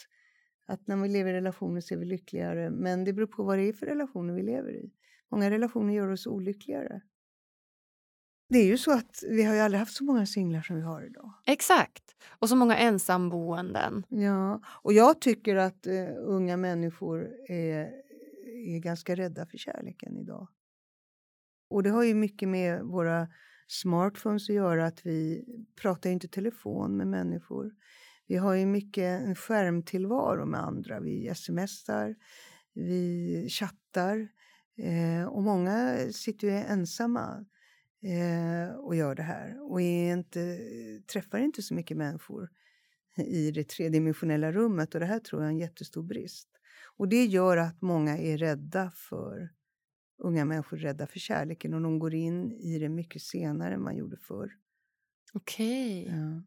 att när vi lever i relationer så är vi lyckligare. Men det beror på vad det är för relationer vi lever i. Många relationer gör oss olyckligare. Det är ju så att vi har ju aldrig haft så många singlar som vi har idag. Exakt. Och så många ensamboenden. Ja, och jag tycker att uh, unga människor är, är ganska rädda för kärleken idag. Och det har ju mycket med våra smartphones att göra, att vi pratar inte telefon med människor. Vi har ju mycket en skärmtillvaro med andra. Vi smsar, vi chattar eh, och många sitter ju ensamma eh, och gör det här och inte, träffar inte så mycket människor i det tredimensionella rummet och det här tror jag är en jättestor brist. Och det gör att många är rädda för unga människor rädda för kärleken och de går in i det mycket senare än man gjorde förr. Okej. Okay. Ja.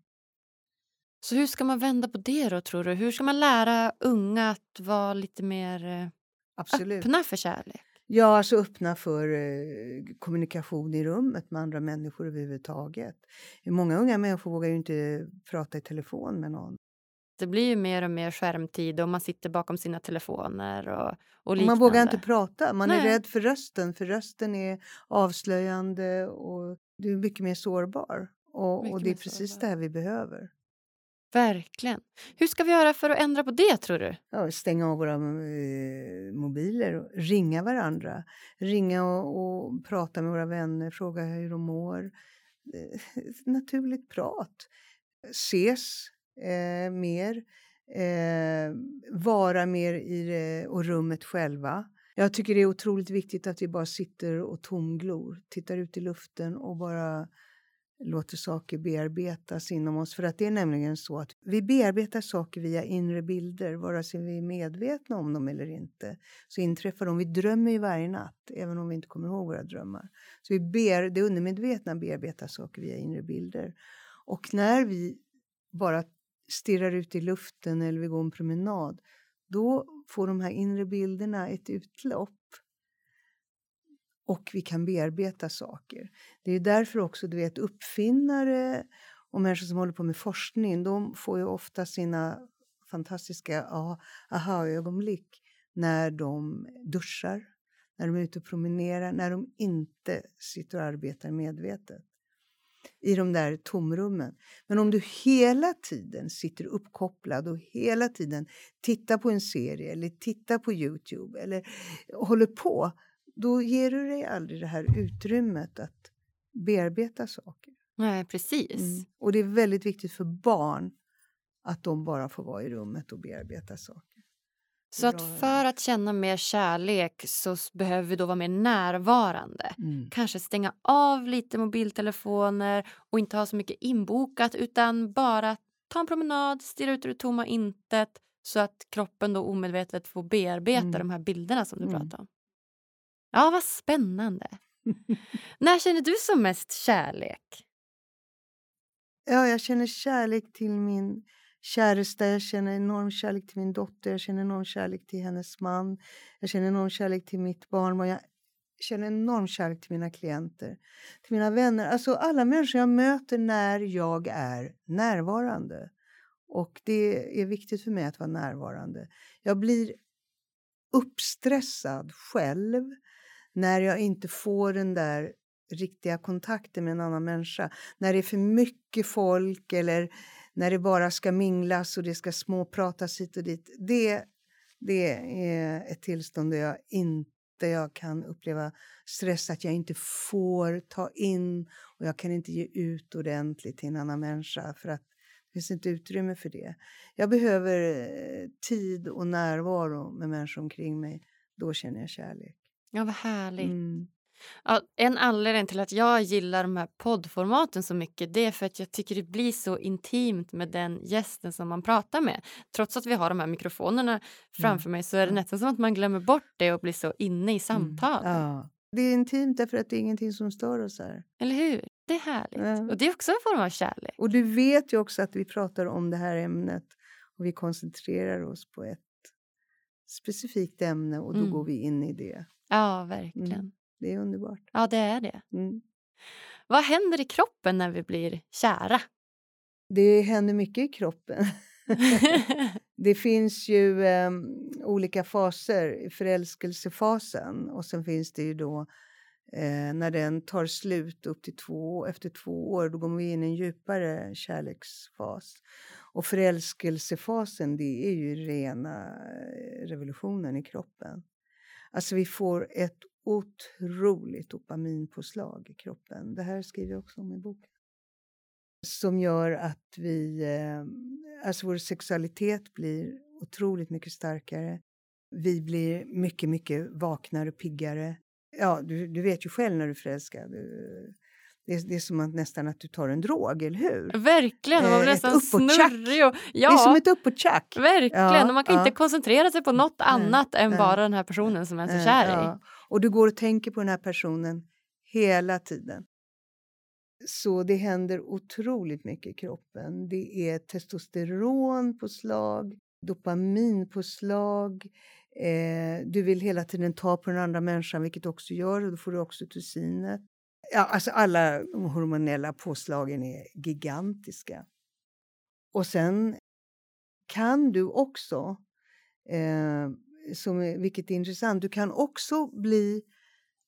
Så hur ska man vända på det då tror du? Hur ska man lära unga att vara lite mer eh, Absolut. öppna för kärlek? Ja, alltså öppna för eh, kommunikation i rummet med andra människor överhuvudtaget. Många unga människor vågar ju inte prata i telefon med någon. Det blir ju mer och mer skärmtid och man sitter bakom sina telefoner och, och liknande. Man vågar inte prata, man Nej. är rädd för rösten för rösten är avslöjande och du är mycket mer sårbar. Och, och det är precis sårbar. det här vi behöver. Verkligen. Hur ska vi göra för att ändra på det tror du? Ja, stänga av våra eh, mobiler och ringa varandra. Ringa och, och prata med våra vänner, fråga hur de mår. Eh, *laughs* naturligt prat. Ses eh, mer. Eh, vara mer i det, och rummet själva. Jag tycker det är otroligt viktigt att vi bara sitter och tomglor, tittar ut i luften och bara låter saker bearbetas inom oss. För att det är nämligen så att vi bearbetar saker via inre bilder, vare sig vi är medvetna om dem eller inte. Så inträffar de. Vi drömmer ju varje natt, även om vi inte kommer ihåg våra drömmar. Så vi ber, det undermedvetna bearbetar saker via inre bilder. Och när vi bara stirrar ut i luften eller vi går en promenad, då får de här inre bilderna ett utlopp och vi kan bearbeta saker. Det är därför också du vet, uppfinnare och människor som håller på med forskning, de får ju ofta sina fantastiska aha-ögonblick när de duschar, när de är ute och promenerar, när de inte sitter och arbetar medvetet i de där tomrummen. Men om du hela tiden sitter uppkopplad och hela tiden tittar på en serie eller tittar på Youtube eller håller på, då ger du dig aldrig det här utrymmet att bearbeta saker. Nej, precis. Mm. Och det är väldigt viktigt för barn att de bara får vara i rummet och bearbeta saker. Så att för att känna mer kärlek så behöver vi då vara mer närvarande. Mm. Kanske stänga av lite mobiltelefoner och inte ha så mycket inbokat utan bara ta en promenad, stirra ut i det tomma intet så att kroppen då omedvetet får bearbeta Mm. de här bilderna som du Mm. pratar om. Ja, vad spännande. När känner du som mest kärlek? Ja, jag känner kärlek till min käresta, jag känner enorm kärlek till min dotter, jag känner enorm kärlek till hennes man, jag känner enorm kärlek till mitt barn och jag känner enorm kärlek till mina klienter, till mina vänner, alltså alla människor jag möter när jag är närvarande. Och det är viktigt för mig att vara närvarande. Jag blir uppstressad själv när jag inte får den där riktiga kontakten med en annan människa. När det är för mycket folk eller när det bara ska minglas och det ska småpratas hit och dit. Det, det är ett tillstånd där jag inte jag kan uppleva stress, att jag inte får ta in och jag kan inte ge ut ordentligt till en annan människa för att det finns inte utrymme för det. Jag behöver eh, tid och närvaro med människor omkring mig. Då känner jag kärlek. Ja, vad härligt. Mm. Ja, en anledning till att jag gillar de här poddformaten så mycket det är för att jag tycker det blir så intimt med den gästen som man pratar med. Trots att vi har de här mikrofonerna framför mig så är det nästan som att man glömmer bort det och blir så inne i samtal. Mm. Ja. Det är intimt därför att det är ingenting som stör oss här. Eller hur? Det är härligt. Ja. Och det är också en form av kärlek. Och du vet ju också att vi pratar om det här ämnet och vi koncentrerar oss på ett specifikt ämne och då Mm. går vi in i det. Ja, verkligen. Mm. Det är underbart. Ja, det är det. Mm. Vad händer i kroppen när vi blir kära? Det händer mycket i kroppen. *laughs* *laughs* Det finns ju eh, olika faser. Förälskelsefasen och sen finns det ju då eh, när den tar slut upp till två, efter två år, då går vi in i en djupare kärleksfas. Och förälskelsefasen, det är ju rena eh, revolutionen i kroppen. Alltså vi får ett otroligt dopaminpåslag i kroppen. Det här skriver jag också om i boken. Som gör att vi, ehm, alltså vår sexualitet blir otroligt mycket starkare. Vi blir mycket, mycket vaknare, piggare. Ja, du, du vet ju själv när du är förälskad. Du, det, är, det är som att nästan att du tar en drog, eller hur? verkligen, man Eh, blir ett nästan snurrig. Och, ja, Det är som ett uppåttjack. verkligen. Ja, och man kan ja. inte koncentrera sig på något Nej, annat än nej. bara den här personen som man är så Eh, kär i. ja. Och du går och tänker på den här personen hela tiden. Så det händer otroligt mycket i kroppen. Det är testosteronpåslag, dopaminpåslag. Eh, du vill hela tiden ta på den andra människan, vilket du också gör. Och då får du oxytocinet. Ja, alltså alla de hormonella påslagen är gigantiska. Och sen kan du också, eh, som vilket är intressant, du kan också bli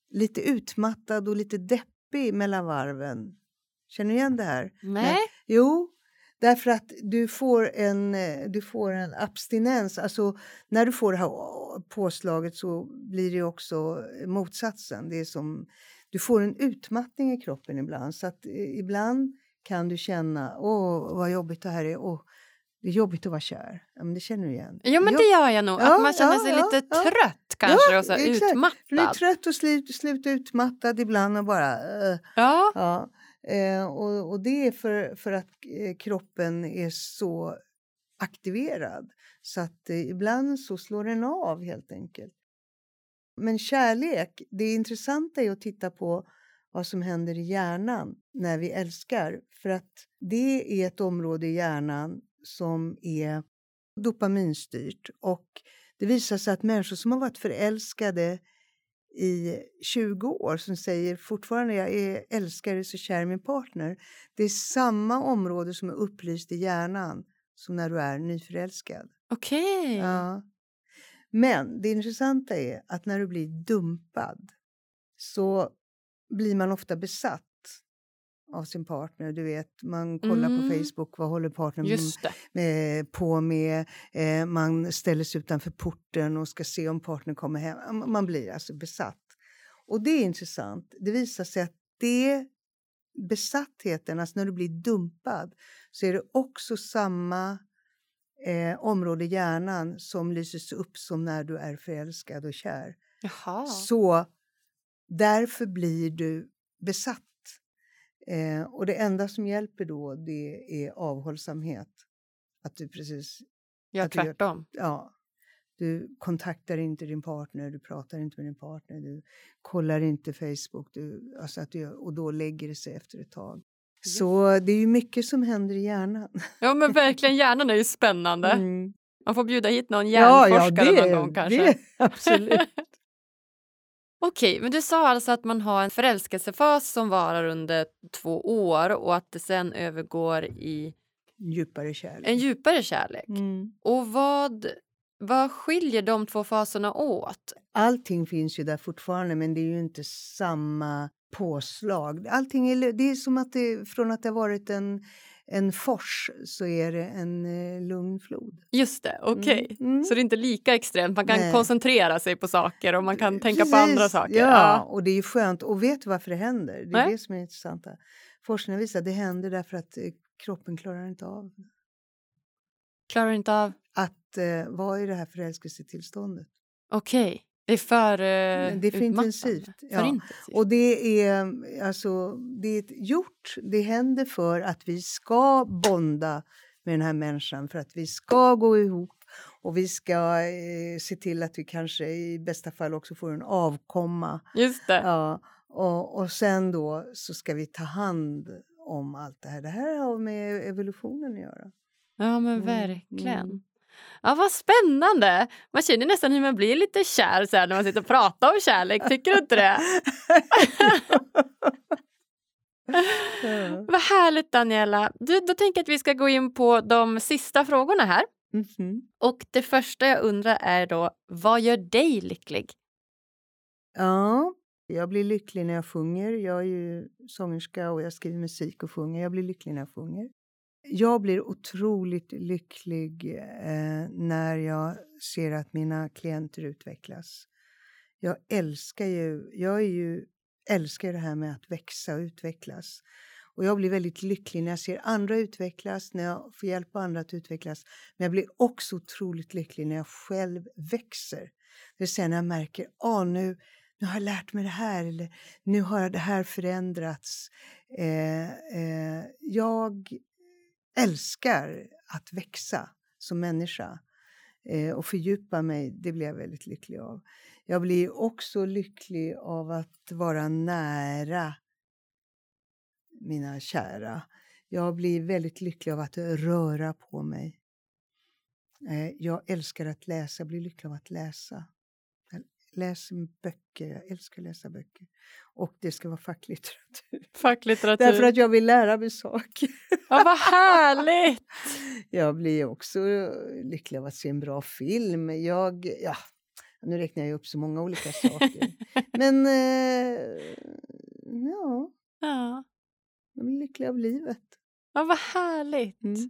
lite utmattad och lite deppig mellan varven. Känner du igen det här? Nej? Jo, därför att du får en, eh, du får en abstinens. Alltså när du får det här påslaget så blir det också motsatsen. Det är som, du får en utmattning i kroppen ibland. Så att eh, ibland kan du känna, åh vad jobbigt det här är. Åh, det är jobbigt att vara kär. Ja, men det känner du igen. Jo, men det gör jag nog. Ja, att man känner ja, sig lite trött kanske och så exakt. Du är utmattad. trött och slut, slut utmattad ibland och bara... eh, Ja, Ja, eh, och, och det är för, för att eh, kroppen är så aktiverad så att ibland så slår den av helt enkelt. Men kärlek, det intressanta är att titta på vad som händer i hjärnan när vi älskar. För att det är ett område i hjärnan som är dopaminstyrt och det visar sig att människor som har varit förälskade i 20 år som säger fortfarande jag är älskare så kär min partner. Det är samma område som är upplyst i hjärnan som när du är nyförälskad. okej. Ja. Men det intressanta är att när du blir dumpad så blir man ofta besatt av sin partner. Du vet, man kollar Mm. på Facebook, vad håller partnern det. eh, på med. Eh, man ställer sig utanför porten och ska se om partnern kommer hem. Man blir alltså besatt. Och det är intressant. Det visar sig att det besattheten, alltså när du blir dumpad, så är det också samma eh, område i hjärnan som lyses upp som när du är förälskad och kär. Jaha. Så därför blir du besatt. Eh, och det enda som hjälper då det är avhållsamhet. Att du precis, Gör att du gör- tvärtom. ja, du kontaktar inte din partner, du pratar inte med din partner, du kollar inte Facebook, du, alltså att du, och då lägger det sig efter ett tag. Så det är ju mycket som händer i hjärnan. Ja, men verkligen. Hjärnan är ju spännande. Mm. Man får bjuda hit någon Ja, hjärnforskare ja, det, någon gång kanske. det, *laughs* absolut. *laughs* Okej, men du sa alltså att man har en förälskelsefas som varar under två år och att det sen övergår i Djupare en djupare kärlek. Mm. Och vad, vad skiljer de två faserna åt? Allting finns ju där fortfarande men det är ju inte samma påslag. Allting är, det är som att det, från att det har varit en, en fors så är det en eh, lugn flod. Just det, okej. Mm, mm. Så det är inte lika extremt, man kan Nej. koncentrera sig på saker och man kan tänka på Precis, andra saker. Ja, och det är ju skönt. Och vet du varför det händer? Det är Nej. det som är intressanta. Forskningen visar att det händer därför att eh, kroppen klarar inte av. Klarar inte av? Att eh, vara i det här förälskelsetillståndet. Okej. Okay. Det är för uh, Det är för intensivt. För ja. intensivt. Och det är, alltså, det är gjort, det händer för att vi ska bonda med den här människan, för att vi ska gå ihop och vi ska eh, se till att vi kanske i bästa fall också får en avkomma. Just det. Ja, och, och sen då så ska vi ta hand om allt det här. Det här har med evolutionen att göra. Ja, men verkligen. Mm. Ja, vad spännande! Man känner nästan hur man blir lite kär så här, när man sitter och pratar om kärlek. Tycker du inte det? vad härligt, Daniela. Du, då tänker jag att vi ska gå in på de sista frågorna här. Mm -hmm. Och det första jag undrar är då, vad gör dig lycklig? Ja, jag blir lycklig när jag sjunger. Jag är ju sångerska och jag skriver musik och sjunger. Jag blir lycklig när jag sjunger. Jag blir otroligt lycklig eh, när jag ser att mina klienter utvecklas. Jag älskar ju, jag är ju, älskar det här med att växa och utvecklas. Och jag blir väldigt lycklig när jag ser andra utvecklas, när jag får hjälpa andra att utvecklas. Men jag blir också otroligt lycklig när jag själv växer. Det vill säga när jag märker, ah, nu, nu har jag lärt mig det här eller nu har det här förändrats. Eh, eh, jag älskar att växa som människa eh, och fördjupa mig. Det blir jag väldigt lycklig av. Jag blir också lycklig av att vara nära mina kära. Jag blir väldigt lycklig av att röra på mig. Eh, jag älskar att läsa, jag blir lycklig av att läsa. Läser böcker, jag älskar att läsa böcker. Och det ska vara facklitteratur. Facklitteratur. Därför att jag vill lära mig saker. Ja, vad härligt! *laughs* jag blir också lycklig av att se en bra film. Jag, ja, nu räknar jag upp så många olika saker. *laughs* Men, eh, ja. ja. Jag blir lycklig av livet. Ja, vad härligt! Mm.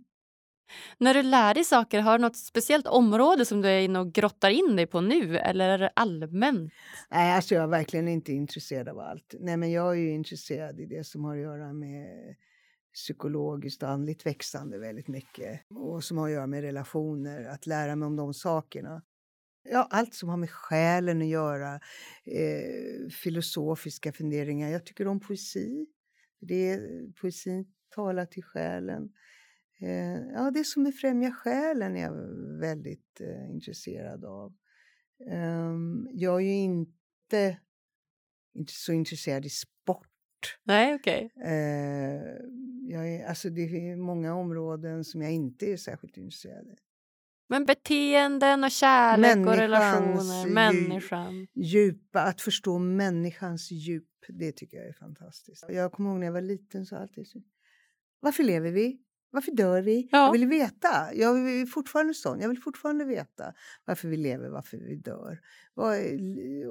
När du lär dig saker, har du något speciellt område som du är inne och grottar in dig på nu eller är det allmänt? Nej, alltså jag är verkligen inte intresserad av allt. Nej, men jag är ju intresserad i det som har att göra med psykologiskt och andligt växande väldigt mycket och som har att göra med relationer, att lära mig om de sakerna. Ja, allt som har med själen att göra, eh, filosofiska funderingar. Jag tycker om poesi. Det, poesin talar till själen. Eh, ja, det som befrämjar själen är jag väldigt eh, intresserad av. Eh, jag är ju inte, inte så intresserad i sport. Nej, okej. Okay. Eh, alltså det är många områden som jag inte är särskilt intresserad i. Men beteenden och kärlek människans och relationer, människan. Djupa, att förstå människans djup, det tycker jag är fantastiskt. Jag kommer ihåg när jag var liten så alltid Varför lever vi? Varför dör vi? Ja. Jag vill veta. Jag är fortfarande sån. Jag vill fortfarande veta varför vi lever, varför vi dör.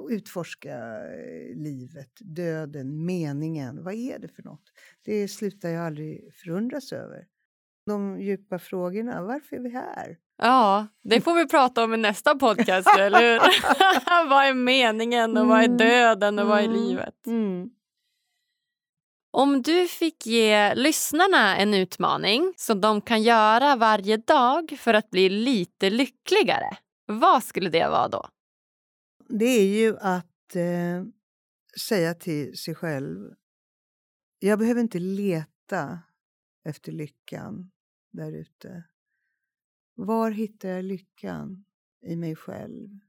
Utforska eh, livet, döden, meningen. Vad är det för något? Det slutar jag aldrig förundras över. De djupa frågorna. Varför är vi här? Ja, det får vi prata om i nästa podcast, eller hur? *laughs* *laughs* vad är meningen och vad är mm. döden och vad är mm. livet? Mm. Om du fick ge lyssnarna en utmaning som de kan göra varje dag för att bli lite lyckligare, vad skulle det vara då? Det är ju att eh, säga till sig själv, jag behöver inte leta efter lyckan där ute. Var hittar jag lyckan i mig själv?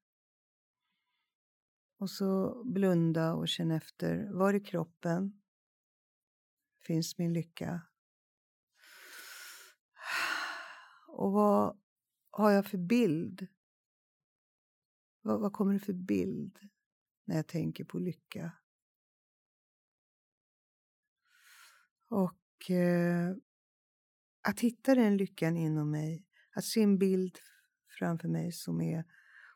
Och så blunda och känna efter. Var är kroppen finns min lycka? Och vad har jag för bild? Vad, vad kommer det för bild när jag tänker på lycka? Och eh, att hitta den lyckan inom mig att se en bild framför mig som är...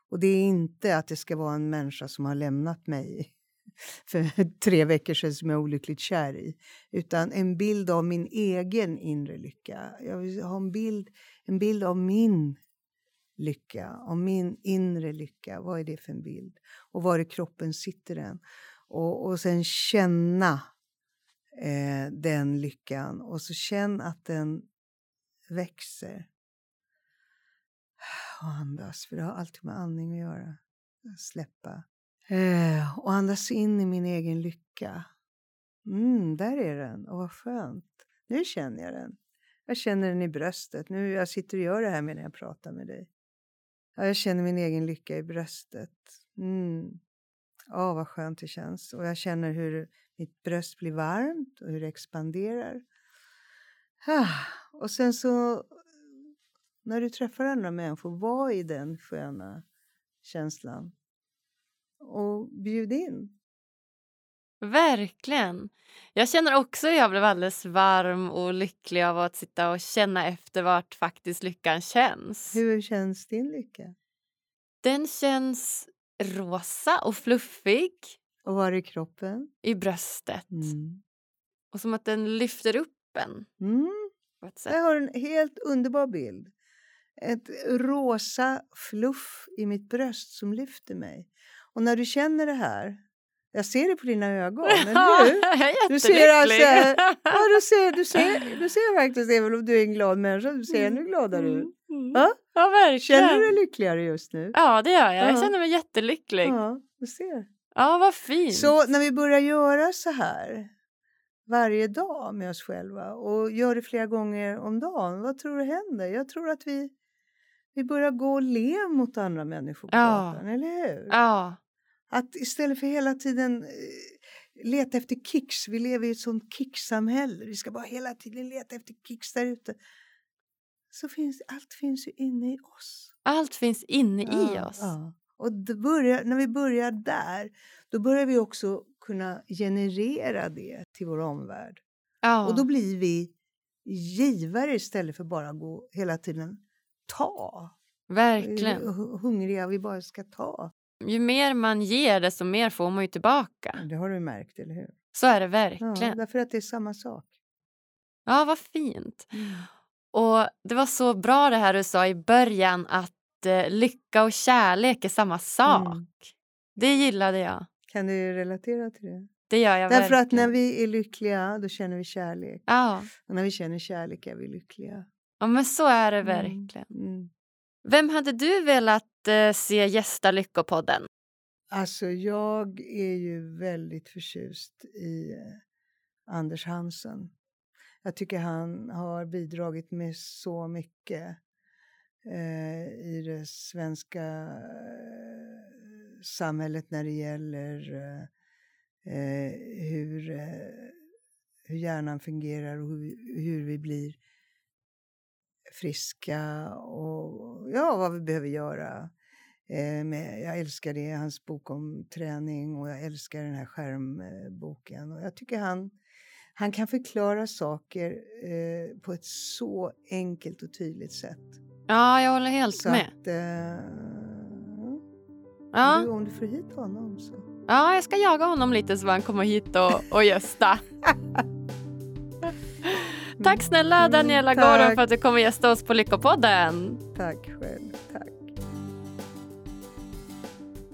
Och det är inte att det ska vara en människa som har lämnat mig *laughs* för tre veckor sedan som jag är olyckligt kär i. Utan en bild av min egen inre lycka. Jag vill ha en bild, en bild av min lycka, av min inre lycka. Vad är det för en bild? Och var i kroppen sitter den? Och, och sen känna eh, den lyckan och så känn att den växer *sighs* och andas, för det har alltid med andning att göra. Släppa. Eh, och andas in i min egen lycka. Mm, där är den. Och vad skönt. Nu känner jag den. Jag känner den i bröstet. Nu jag sitter och gör det här medan jag pratar med dig. Ja, jag känner min egen lycka i bröstet. Mm. Ja, vad skönt det känns. Och jag känner hur mitt bröst blir varmt och hur det expanderar. Ah. Och sen så när du träffar andra människor, var i den sköna känslan. Och bjud in. Verkligen. Jag känner också att jag blev alldeles varm och lycklig av att sitta och känna efter vart faktiskt lyckan känns. Hur känns din lycka? Den känns rosa och fluffig. Och var i kroppen? I bröstet. Mm. Och som att den lyfter upp en. Mm. Jag har en helt underbar bild. Ett rosa fluff i mitt bröst som lyfter mig. Och när du känner det här, jag ser det på dina ögon, eller hur? Du ser alltså, ja, du ser, du ser, du ser faktiskt, även om du är en glad människa, du ser ännu gladare ut. Mm. Ja? Ja, verkligen. Känner du dig lyckligare just nu? Ja, det gör jag. Jag Ja. känner mig jättelycklig. Ja, Ja, du ser. vad fint. Så när vi börjar göra så här varje dag med oss själva och gör det flera gånger om dagen, vad tror du händer? Jag tror att vi, vi börjar gå och le mot andra människor på Ja. gatan, eller hur? Ja, Att istället för hela tiden eh, leta efter kicks, vi lever i ett sånt kicksamhälle, vi ska bara hela tiden leta efter kicks där ute. Så finns allt finns ju inne i oss. allt finns inne i Ja, oss. Ja. Och börjar, när vi börjar där, då börjar vi också kunna generera det till vår omvärld. Ja. Och då blir vi givare istället för bara gå hela tiden ta. Verkligen. Hu- Hungriga, vi bara ska ta. Ju mer man ger desto mer får man ju tillbaka. Det har du märkt, eller hur? Så är det Ja, verkligen. därför att det är samma sak. Ja, vad fint. Och det var så bra det här du sa i början att eh, lycka och kärlek är samma sak. Mm. Det gillade jag. Kan du relatera till det? Det gör jag Därför att verkligen. när vi är lyckliga, då känner vi kärlek. Ja. Och när vi känner kärlek är vi lyckliga. ja, men så är det Mm. verkligen. Mm. Vem hade du velat Eh, se gästa Lyckopodden? Alltså, jag är ju väldigt förtjust i eh, Anders Hansen. Jag tycker han har bidragit med så mycket eh, i det svenska eh, samhället när det gäller eh, eh, hur, eh, hur hjärnan fungerar och hur, hur vi blir friska och ja, vad vi behöver göra. Eh, med, jag älskar det, hans bok om träning och jag älskar den här skärmboken. Och jag tycker han, han kan förklara saker eh, på ett så enkelt och tydligt sätt. Ja, jag håller helt Så med. att, eh, Ja. om, du, om du får hit honom så. ja, jag ska jaga honom lite så han kommer hit och, och gästa. *laughs* Tack snälla Mm, Daniela tack. Gordon för att du kommer gästa oss på Lyckopodden. Tack själv, tack.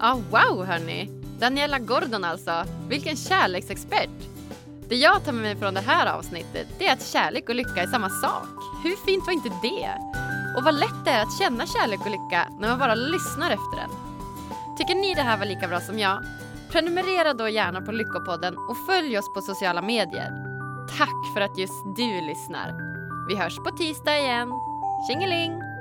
Ah, wow hörni! Daniela Gordon alltså. Vilken kärleksexpert! Det jag tar med mig från det här avsnittet det är att kärlek och lycka är samma sak. Hur fint var inte det? Och vad lätt det är att känna kärlek och lycka när man bara lyssnar efter den. Tycker ni det här var lika bra som jag? Prenumerera då gärna på Lyckopodden och följ oss på sociala medier. Tack för att just du lyssnar. Vi hörs på tisdag igen. Tjingeling!